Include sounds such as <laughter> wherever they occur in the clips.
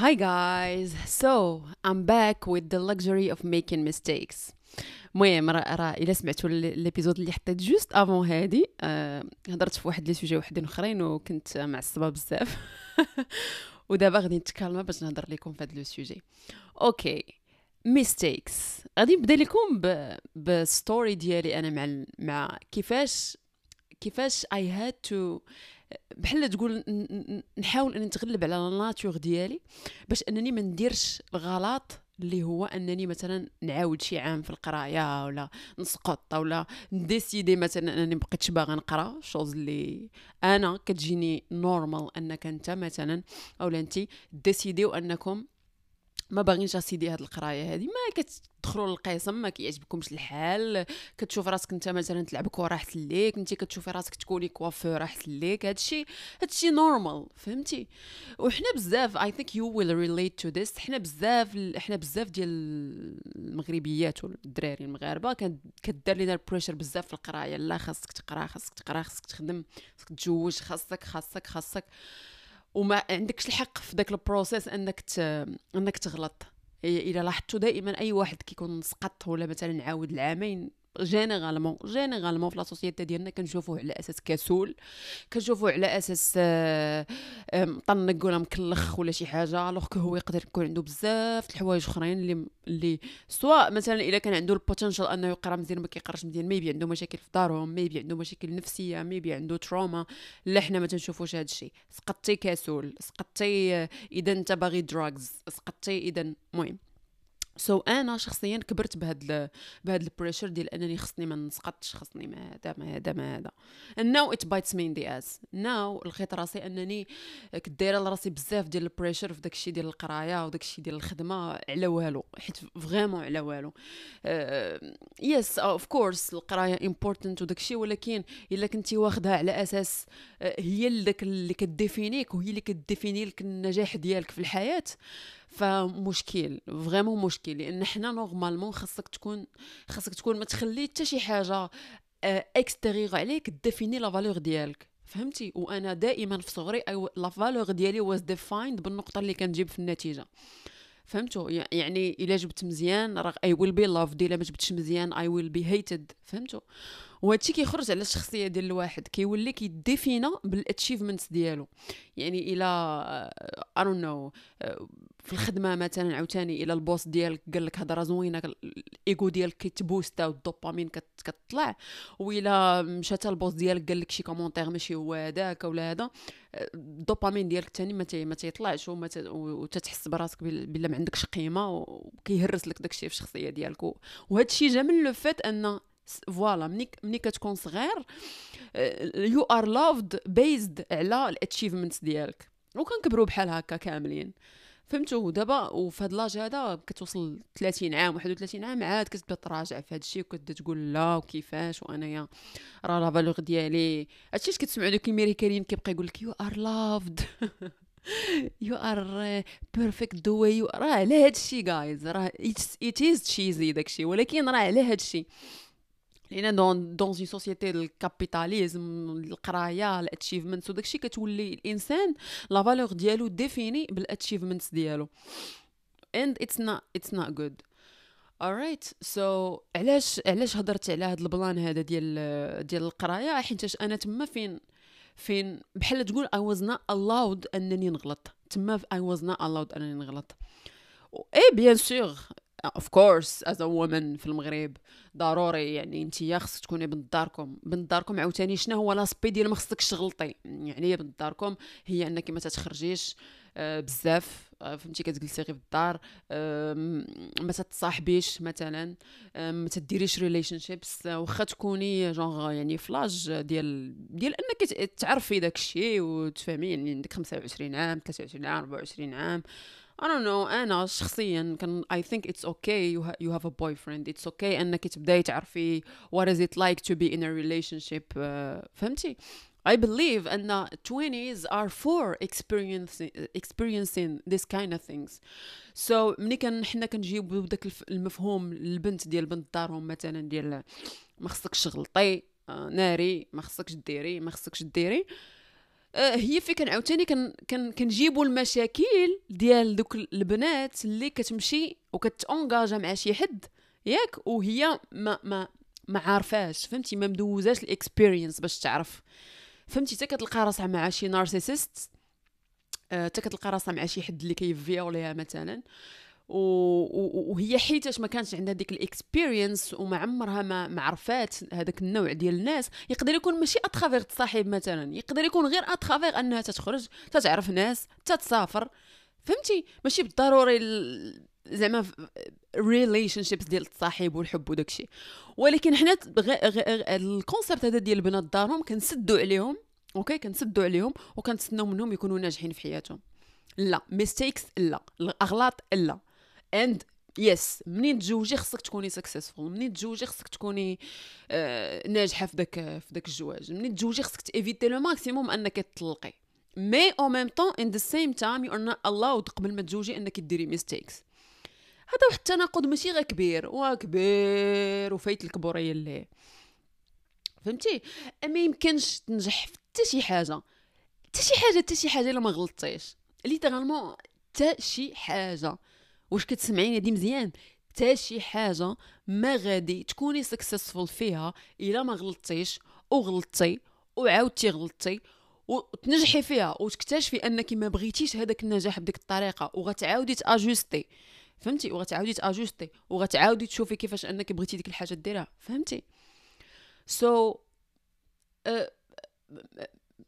Hi guys. So, I'm back with the luxury of making mistakes. المهم راه راه إلا سمعتوا l'épisode اللي حطيت juste avant هادي آه هضرت في واحد les sujets وحدين أخرين وكنت معصبه بزاف <laughs> ودابا غادي نتكلم باش نهضر لكم في هذا le sujet أوكي mistakes غادي نبدا لكم ب story ديالي أنا مع مع كيفاش كيفاش اي هاد تو بحال تقول نحاول أني نتغلب على ال nature ديالي باش أنني ما نديرش الغلط اللي هو أنني مثلا نعاود شي عام في القراية ولا نسقط ولا نdécider مثلا أنني مبقيتش باغا نقرأ chose اللي أنا كتجيني normal أنك أنت مثلا أولا انت décidé أنكم ما باغينش اسيدي هاد القرايه هادي ما كتدخلوا للقسم ما كيعجبكمش الحال. كتشوف راسك انت مثلا تلعب كره حت ليك انت كتشوفي راسك تكوني coiffeur حت ليك هادشي هادشي نورمال فهمتي؟ وحنا بزاف I think you will relate to this حنا بزاف حنا بزاف ديال المغربيات والدراري المغاربة كدار لينا ال pressure بزاف في القراية لا خاصك تقرا خاصك تقرا خاصك تخدم خاصك تجوج خاصك خاصك خاصك. وما عندكش الحق في ذاك ال process انك ت... انك تغلط. الا لاحظتوا دائما أي واحد كيكون سقط ولا مثلا عاود العامين généralement généralement في la société ديالنا كنشوفوه على أساس كسول كنشوفوه على أساس آه، مطنق ولا مكلخ ولا شي حاجة alors هو يقدر يكون عنده بزاف الحوايج أخرين اللي اللي سواء مثلا إلا كان عنده ال potential أنه يقرأ مزيان ما كيقرأش مزيان maybe عنده مشاكل في دارهم maybe عنده مشاكل نفسية maybe عنده trauma لا حنا ما تنشوفوش هذا الشيء. سقطتي كسول سقطتي آه، إذا أنت باغي drugs سقطتي إذا المهم. so so أنا شخصيا كبرت بهاد بهاد ال pressure ديال انني خصني ما نسقطش خصني ما هذا ما هذا ما هذا now it bites me in the ass now لقيت راسي انني كنت دايره لراسي بزاف ديال ال pressure في داكشي ديال القراية وداكشي ديال الخدمة على والو حيت vraiment على والو. yes of course القراية important وداكشي ولكن إلا كنتي واخدها على أساس uh, هي اللي ك défini ك وهي اللي ك défini لك النجاح ديالك في الحياة فمشكل vraiment مشكل لأن حنا normalement خاصك تكون خاصك تكون ما تخلي حتى شي حاجة extérieur عليك définit la valeur ديالك. فهمتي؟ وأنا دائما في صغري la valeur ديالي was defined بالنقطة اللي كنجيب في النتيجة. فهمتوا يعني إلا جبت مزيان راه I will be loved إلا ما جبتش مزيان I will be hated فهمتوا وهادشي كيخرج على الشخصية ديال الواحد كيولي كيديفينا بال achievements ديالو. يعني إلى I don't know في الخدمة مثلا عاوتاني إلى ال boss ديالك قال لك هضره زوينة الإيغو ديالك كيت boost ا والدوبامين كتطلع. وإلا مشات ال boss ديالك قال لك شي commentaire ماشي هو هذاك ولا هذا. الدوبامين ديالك ثاني ما ما تيطلعش وتتحس براسك بلا ما عندكش قيمة وكيهرس لك داكشي في الشخصية ديالك. وهذا الشيء جا من le fait أن voilà ملي ملي كتكون صغير you are loved based على ال achievements ديالك. وكنكبروا بحال هكا كاملين. فهمتوا دابا وفي هاد l'âge هذا كتوصل 30 عام 31 عام عاد كتبدا تراجع في هاد الشيء وكتبدا تقول لا وكيفاش وانايا راه la valeur ديالي. هادشي كتسمعوا دوك الميريكانيين كيبقى يقول لك you are loved you are perfect the way راه على هادشي جايز راه it is cheesy داكشي ولكن راه على هادشي لأن dans dans une société ال capitalism القراية ال achievements وداكشي كتولي الإنسان la valeur ديالو définie بال achievements ديالو. And it's not it's not good. Alright so علاش علاش هضرت على هذا ال plan هذا ديال ديال القراية؟ حيت أنا تما فين فين بحال تقول I was not allowed أنني نغلط. تما I was not allowed أنني نغلط. et bien sûr of course as woman في المغرب ضروري يعني انت خصك تكوني بنت داركم. بنت داركم عاوتاني شنو هو l'aspect ديال ما خصكش تغلطي يعني بنت داركم هي انك ما تتخرجيش آه بزاف آه فهمتي؟ كتجلسي غير في الدار آه ما تتصاحبيش مثلا آه ما تديريش relationships واخا تكوني jeune يعني ف l'âge ديال ديال انك تعرفي داك الشيء وتفهمي يعني عندك 25 عام 23 عام 24 عام. I don't know انا شخصيا كان I think it's okay you, ha you have a boyfriend it's okay انك تبداي تعرفي what is it like to be in a relationship uh, فهمتي I believe أن 20s are for experiencing experiencing this kind of things so ملي كان حنا كنجيبو داك المفهوم للبنت ديال بنت دارهم مثلا ديال ما خصكش تغلطي ناري ما خصكش ديري ما خصكش ديري آه، هي في كان عاوتاني كنجيبوا المشاكل ديال دوك البنات اللي كتمشي وكت engage ا مع شي حد ياك؟ وهي ما ما ما عارفاش فهمتي؟ ما مدوزاش ال experience باش تعرف. فهمتي؟ حتى كتلقى راسها مع شي narcissist حتى كتلقى راسها مع شي حد اللي كيفيولي ها مثلا. وهي حيتاش ما كانش عندها ديك ال experience وما عمرها ما ما عرفات هذاك النوع ديال الناس. يقدر يكون ماشي à travers تصاحب مثلا. يقدر يكون غير à travers أنها تتخرج تتعرف ناس تتسافر. فهمتي؟ ماشي بالضروري زعما relationships ديال التصاحب والحب وداكشي ولكن حنا ال concept هذا ديال البنات دارهم كنسدوا عليهم okay؟ كنسدوا عليهم وكنتسناو منهم يكونوا ناجحين في حياتهم. لا. mistakes لا. الأغلاط لا. and yes منين تزوجي خصك تكوني successful منين تزوجي خصك تكوني آه ناجحة في داك في داك الزواج. منين تزوجي خصك ت évité ي le maximum أنك تطلقي mais au même temps in the same time you are not allowed قبل ما تزوجي أنك ديري mistakes هذا واحد التناقض ماشي غير كبير. وكبير وفايت الكبوريه اللي. فهمتي؟ ما يمكنش تنجح في حتى شي حاجة. حتى شي حاجة حتى شي حاجة إلا ما غلطتيش. littéralement حتى شي حاجة. واش كتسمعيني دي مزيان. حتى شي حاجة ما غادي تكوني successful فيها إلا ما غلطتيش وغلطتي وعاودتي غلطتي وتنجحي فيها وتكتشفي أنك ما بغيتيش هذاك النجاح بديك الطريقة وغتعاودي تأجوستي. فهمتي؟ وغتعاودي تأجوستي وغتعاودي تشوفي كيفاش أنك بغيتي ديك الحاجة ديرها. فهمتي؟ سو so, uh,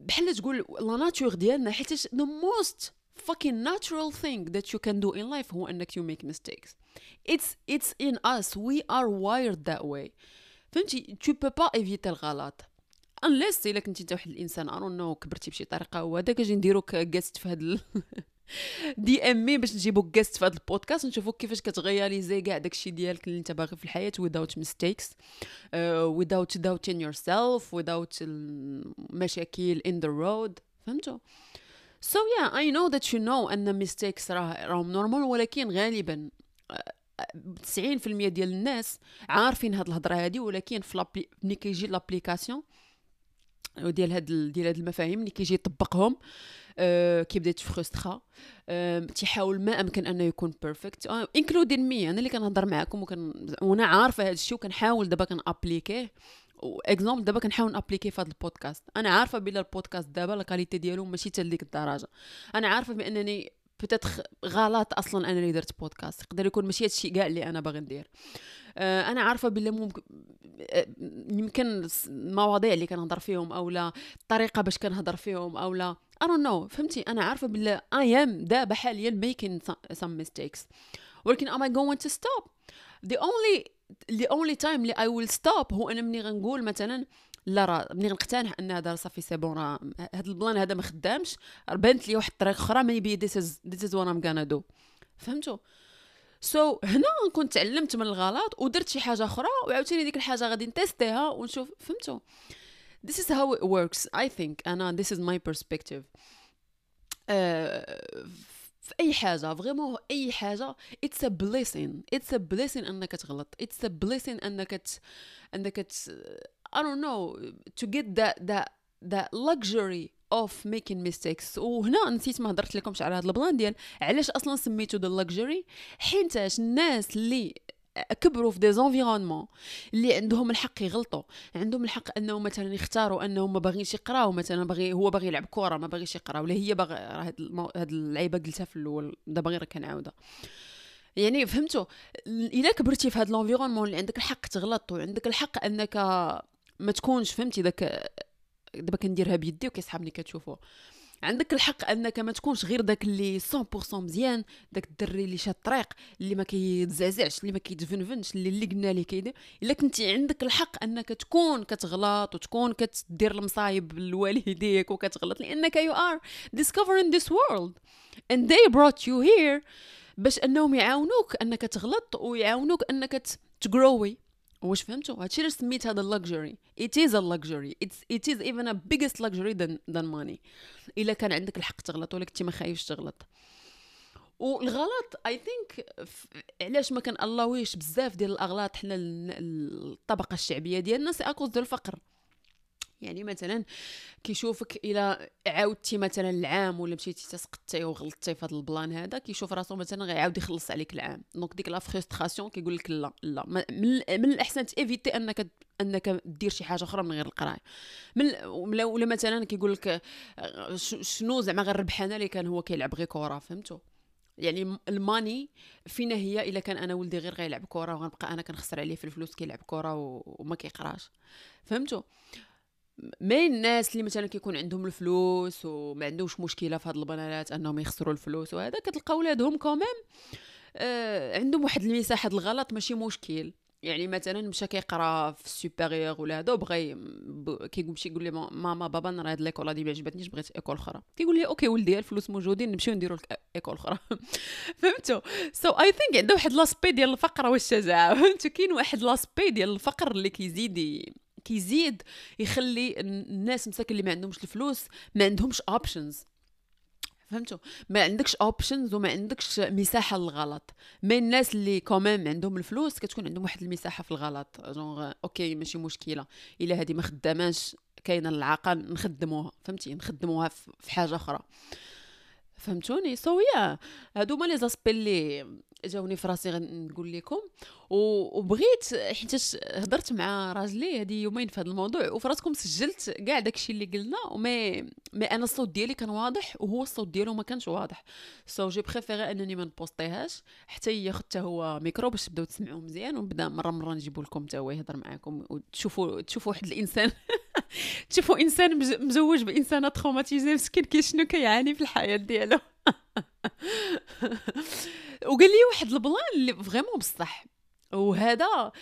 بحال تقول لا ناتور ديالنا حيت the most fucking natural thing that you can do in life هو انك you make mistakes. It's it's in us. We are wired that way. فهمتي؟ Tu peux pas éviter الغلط unless إلا كنتي انت واحد الإنسان I don't know كبرتي بشي طريقة. وهذا كاجي نديروك juste في هاد DM mais باش نجيبوك guest في هذا البودكاست نشوفوك كيفاش كت réalise ي كاع داكشي ديالك اللي انت باغي في الحياة without mistakes. uh, without doubting yourself without المشاكل in the road. فهمتوا so yeah I know that you know أن mistakes راه راهم normal ولكن غالبا 90% ديال الناس عارفين هاد الهضرة هادي ولكن في ملي كيجي l'application ديال هاد ديال هاد المفاهيم ملي كيجي يطبقهم أه كيبدا يت frustrate ا أه تيحاول ما أمكن أنه يكون perfect including me أنا اللي كنهضر معاكم وكن وأنا عارفة هذا الشيء وكنحاول دابا كن appliquer exemple دابا كنحاول ن appliquer في هذا البودكاست. أنا عارفة بلا البودكاست دابا la qualité ديالو ماشي حتى لديك الدرجة. أنا عارفة بأنني peut-être غلط أصلا أنا اللي درت بودكاست يقدر يكون ماشي هادشي كاع اللي أنا باغي ندير. آه، أنا عارفة بلي ممكن آه، يمكن المواضيع اللي كنهضر فيهم أو لا الطريقة باش كنهضر فيهم أو لا. I don't know فهمتي؟ أنا عارفة بلي I am دابا حاليا making some mistakes. ولكن am I going to stop the only the only time اللي I will stop هو أنا ملي غنقول مثلا لا راه ملي غنقتنع أن هذا صافي c'est bon راه هذا ال plan هذا ما خدامش. بانت لي واحد الطريق أخرى maybe this is this is what I'm gonna do فهمتوا so so, هنا نكون تعلمت من الغلط ودرت شي حاجة أخرى وعاوتاني ديك الحاجة غادي نتيستيها ونشوف. فهمتوا this is how it works I think. أنا this is my perspective. uh, في أي حاجة vraiment أي حاجة. it's a blessing it's a blessing إنك تغلط. it's a blessing إنك ت... إنك ت... I don't know to get that that that luxury of making mistakes. وهنا نسيت ما هضرت لكمش على هذا ال plan ديال علاش أصلا سميتو the luxury حيتاش الناس اللي كبروا في des environnements اللي عندهم الحق يغلطوا. عندهم الحق أنهم مثلا يختاروا أنهم ما باغينش يقراو مثلا باغي هو باغي يلعب كره ما باغيش يقرا ولا هي باغي هاد المو... هاد اللعيبة قلتها في الأول دابا غير كنعاودها يعني فهمتوا؟ إلا كبرتي في هاد l'environnement اللي عندك الحق تغلط وعندك الحق أنك ما تكونش فهمتي؟ داك دابا كنديرها بيدي وكيسحبني كتشوفوا عندك الحق أنك ما تكونش غير داك اللي 100% مزيان داك الدري اللي شاد الطريق اللي ما كيتزعزعش اللي ما كيتفنفنش اللي اللي قلنا ليه كيدير. إلا كنتي عندك الحق أنك تكون كتغلط وتكون كتدير المصايب لوالديك وكتغلط لأنك you are discovering this world. And they brought you here باش أنهم يعاونوك أنك تغلط ويعاونوك أنك تجروي واش فهمتوا هادشي اللي سميت هذا ال luxury a luxury. It's it is even a biggest luxury than than money. إلا كان عندك الحق تغلط ولا كنتي ما خايفش تغلط. والغلط I think علاش ما كان allow يوش بزاف ديال الأغلاط حنا الطبقة الشعبية ديالنا c'est à cause ديال الفقر. يعني مثلا كيشوفك إلى عاودتي مثلا العام ولا مشيتي تسقطتي وغلطتي في هذا ال plan هذا كيشوف راسو مثلا غيعاود يخلص عليك العام. donc ديك la frustration كيقول لك لا لا. من, الأحسن تيفيتي أنك أنك دير شي حاجة أخرى من غير القراية. من ولا مثلا كيقول لك شنو زعما غير ربح أنا اللي كان هو كيلعب غير كره فهمتوا يعني ال money فينا هي إلا كان أنا ولدي غير غيلعب كره وغنبقى أنا كنخسر عليه في الفلوس كيلعب كره وما كيقراش. فهمتوا mais الناس اللي مثلا كيكون عندهم الفلوس وما عندهمش مشكلة في هاد البنات أنهم يخسروا الفلوس وهذا كتلقى ولادهم quand même آه عندهم واحد المساحه الغلط ماشي مشكل. يعني مثلا مشى كيقرا في ال supérieur ولا هذا وبغى كيمشي يقول لي ماما بابا أنا هاد l'école هادي ما عجبتنيش بغيت école أخرى. كيقول لي OK ولدي الفلوس موجودين نمشيو نديرو لك école أخرى. <laughs> فهمتو؟ so I think عنده واحد l'aspect ديال الفقر والشجاعة. <laughs> فهمتو؟ كاين واحد l'aspect ديال الفقر اللي كيزيد كيزيد يخلي الناس مساكن اللي ما عندهمش الفلوس ما عندهمش options فهمتوا؟ ما عندكش options وما عندكش مساحة للغلط. mais الناس اللي quand même عندهم الفلوس كتكون عندهم واحد المساحة في الغلط. genre OK ماشي مشكلة. إلا هذه ما خداماش كاينة العاقه نخدموها. فهمتي؟ نخدموها في حاجة أخرى. فهمتوني؟ so yeah هادو هما les aspects اللي جاوني في راسي غنقول لكم. وبغيت حيت هضرت مع راجلي هذه يومين في هذا الموضوع وفي راسكم سجلت كاع داكشي اللي قلنا ومي مي أنا الصوت ديالي كان واضح وهو الصوت ديالو ما كانش واضح. so j'ai préféré انني ما نبوستيهاش حتى ياخذ حتى هو ميكرو باش تبداو تسمعوه مزيان ونبدا مرة مرة نجيبو لكم حتى هو يهضر معاكم وتشوفوا تشوفوا واحد الإنسان. <laughs> تشوفوا إنسان مزوج بانسانه traumatisé مسكين كي شنو كيعاني في الحياة ديالو. <laughs> وقال لي واحد ال plan اللي vraiment بصح وهذا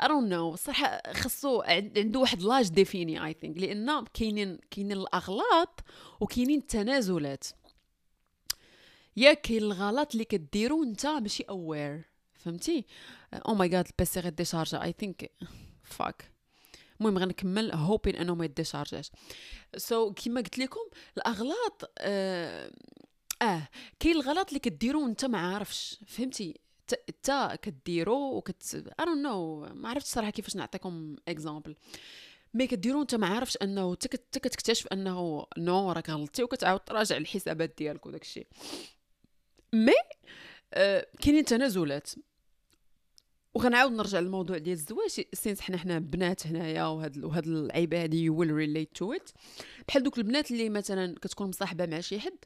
don't know صراحة خصو عنده واحد l'âge défini I think لأن كاينين كاينين الأغلاط وكاينين التنازلات. يا كاين الغلط اللي كديرو انت ماشي aware فهمتي؟ oh my god ال PC غير ديشارجا I think fuck المهم غنكمل hoping أنه ما يديشارجاش so so, كيما قلت لكم الأغلاط آه آه كاين الغلط اللي كديرو وانت ما عارفش فهمتي؟ تا كديرو وكت I don't know ما عرفتش صراحة كيفاش نعطيكم exemple mais كديرو انت ما عارفش انه تا كتكتشف انه non راك غلطتي وكتعاود تراجع الحسابات ديالك وداك الشيء. mais آه كاينين تنازلات. وغنعاود نرجع للموضوع ديال الزواج since حنا حنا بنات هنايا وهاد وهاد اللعيبة هادي will relate to it بحال دوك البنات اللي مثلا كتكون مصاحبة مع شي حد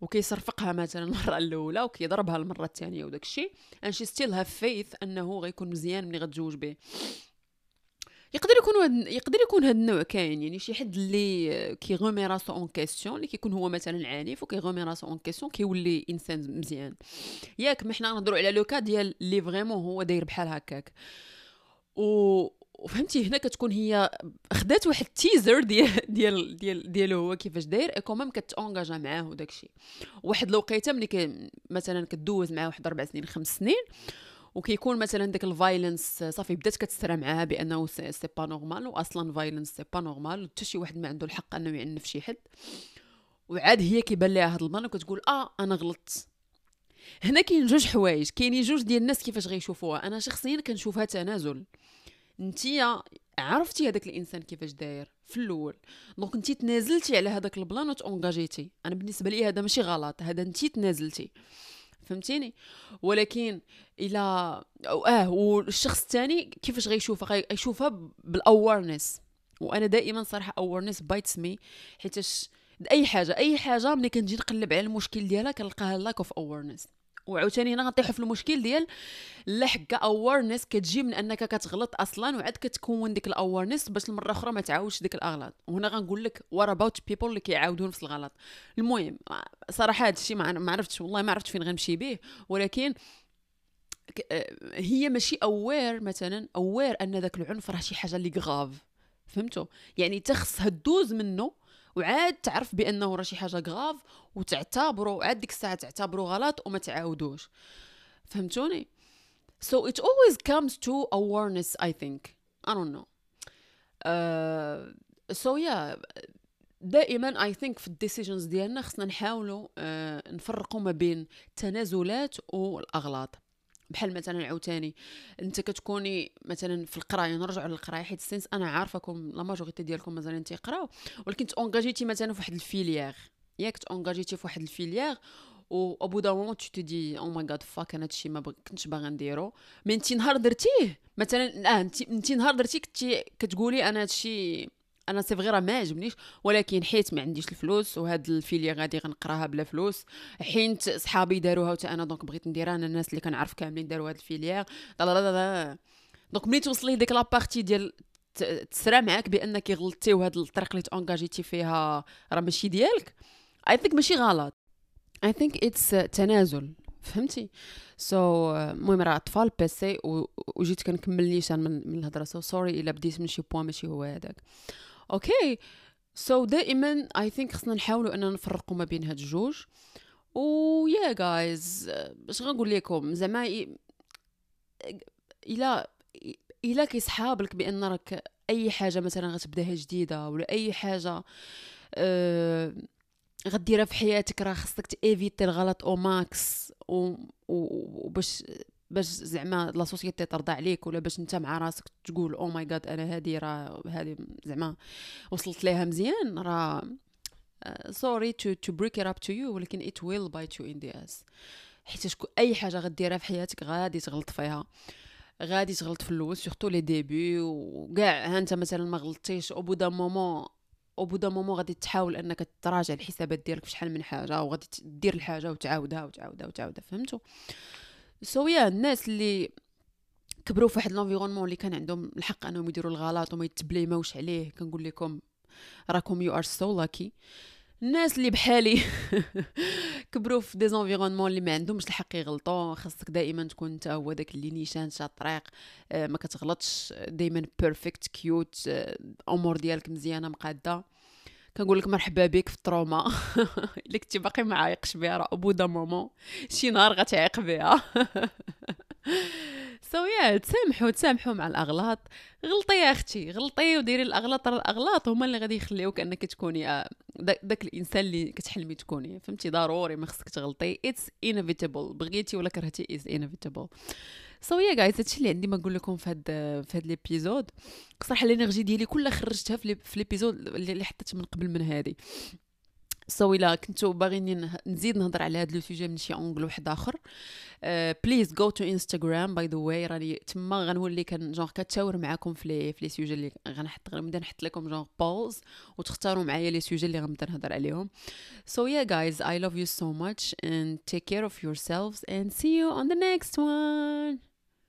وكيصرفقها مثلا المرة الأولى وكيضربها المرة الثانية وداك الشيء. and she still have faith أنه غيكون مزيان ملي غتزوج به. يقدر يكون هاد يقدر يكون هاد النوع كاين. يعني شي حد اللي كيغومي راسو en question اللي كيكون هو مثلا عنيف وكيغومي راسو en question كيولي إنسان مزيان. ياك ما حنا نهضروا على le cas ديال اللي vraiment هو داير بحال هكاك. و وفهمتي هنا كتكون هي خدات واحد ال teaser ديال ديال ديال ديالو هو كيفاش داير et quand même كتونجاجا معاه وداك الشيء واحد الوقيته ملي مثلا كدوز معاه واحد أربع سنين خمس سنين وكيكون مثلا داك ال violence صافي بدات كتسرى معاها بأنه c'est pas normal واصلا violence c'est pas normal حتى شي واحد ما عنده الحق أنه يعنف شي حد. وعاد هي كيبان ليها هاد ال plan وكتقول آه أنا غلطت. هنا كاين جوج حوايج كاينين جوج ديال الناس كيفاش غيشوفوها. أنا شخصيا كنشوفها تنازل. انتيا عرفتي هذاك الإنسان كيفاش داير في الأول. donc انتي تنازلتي على هذاك ال plan وتونجاجيتي أنا بالنسبة لي هذا ماشي غلط هذا انتي تنازلتي. فهمتيني؟ ولكن إلى أو آه والشخص الثاني كيفاش غيشوفها غيشوفها بال awareness وأنا دائما صراحة awareness bites me حيتاش أي حاجة أي حاجة ملي كنجي نقلب على المشكل ديالها كنلقاها lack of awareness وعاوتاني هنا غنطيحوا في المشكل ديال lack of awareness كتجي من أنك كتغلط أصلا وعاد كتكون ديك ال awareness باش المرة أخرى ما تعاودش ديك الأغلاط. وهنا غنقول لك what about people اللي كيعاودوا نفس الغلط. المهم صراحة هذا الشيء ما عرفتش والله ما عرفت فين غنمشي به ولكن آه، هي ماشي aware مثلا aware أن ذاك العنف راه شي حاجة اللي grave فهمتوا يعني تخص دوز منه وعاد تعرف بأنه راه شي حاجة grave وتعتبرو عاد ديك الساعة تعتبرو غلط وما تعاودوش. فهمتوني؟ So it always comes to awareness I think. I don't know. Uh, so yeah دائما I think في ال decisions ديالنا خصنا نحاولوا uh, نفرقوا ما بين التنازلات والأغلاط. بحال مثلا عاوتاني أنت كتكوني مثلا في القراية نرجعوا للقراية حيت since أنا عارفاكم la majorité ديالكم مازالين تيقراو ولكن تونجاجيتي مثلا في واحد ال filière. ياك تونجاجيتي في واحد ال filière و au bout d'un moment tu dis oh my God fuck أنا هادشي ما كنتش باغا نديرو. mais انت نهار درتيه مثلا آه انت نهار درتيه كنتي كتقولي أنا هادشي أنا c'est vrai راه ما عجبنيش ولكن حيت ما عنديش الفلوس وهاد ال filière غادي غنقراها بلا فلوس. حيت صحابي داروها وتا أنا donc بغيت نديرها أنا الناس اللي كنعرف كاملين داروا هاد ال filière donc ملي توصلي ديك la partie ديال تسرى معاك بأنك غلطتي وهاد الطريق اللي تونجاجيتي فيها راه ماشي ديالك. I think ماشي غلط. I think it's تنازل. فهمتي؟ so so, المهم راه طفا ل PC وجيت كنكمل نيشان من, من الهضرة. so so, sorry إلا بديت من شي point ماشي هو هذاك. okay. so دائما I think خصنا نحاولوا أننا نفرقوا ما بين هاد الجوج. و يا guys باش غنقول لكم؟ زعما الا إلا كيصحابلك بأن راك أي حاجة مثلا غتبداها جديدة ولا أي حاجة أه غديرها في حياتك راه خصك تيفيتي الغلط au max وباش باش زعما la société ترضى عليك ولا باش انت مع راسك تقول oh my God أنا هادي راه هادي زعما وصلت ليها مزيان راه sorry to to break up to you ولكن it will bite you in the ass حيت أي حاجة غديرها في حياتك غادي تغلط فيها. غادي تغلط في الأول surtout les débuts وكاع. انت مثلا ما غلطتيش au bout d'un moment au bout d'un moment غادي تحاول أنك تراجع الحسابات ديالك في شحال من حاجة وغادي دير الحاجة وتعاودها وتعاودها وتعاودها فهمتوا so يا الناس اللي كبروا في واحد l'environnement اللي كان عندهم الحق أنهم يديروا الغلط وما يتبليماوش عليه كنقول لكم راكم you are so lucky الناس اللي بحالي <laughs> كبروا في des environnements اللي ما عندهمش الحق يغلطوا خاصك دائما تكون أنت هو داك اللي نيشان شا الطريق آه، ما كتغلطش دائما perfect cute امور ديالك مزيانة مقادة. كنقول لك مرحبا بك في ال trauma. <laughs> إلا كنتي باقي ما عايقش بها راه au bout d'un moment شي نهار غتعيق بها. <laughs> so يا تسامحوا تسامحوا مع الأغلاط. غلطي يا أختي غلطي وديري الأغلاط. راه الأغلاط هما اللي غادي يخليوك أنك تكوني آه، داك الإنسان اللي كتحلمي تكوني. فهمتي؟ ضروري ما خصك تغلطي. it's inevitable بغيتي ولا كرهتي is inevitable so يا جايز هادشي اللي عندي ما نقول لكم في هاد في هاد l'épisode صراحة ال energy ديالي كلها خرجتها في l'épisode اللي حطيت من قبل من هادي. so إلا كنتو باغيين نزيد نهضر على هذا le sujet من شي angle واحد آخر. please go to Instagram by the way راني تما غنولي كان جونغ كتشاور معاكم في لي في لي سوجي اللي غنحط غنبدا نحط لكم جونغ بوز وتختاروا معايا les sujets اللي غنبدا نهضر عليهم. so يا guys I love you so much and take care of yourselves and see you on the next one.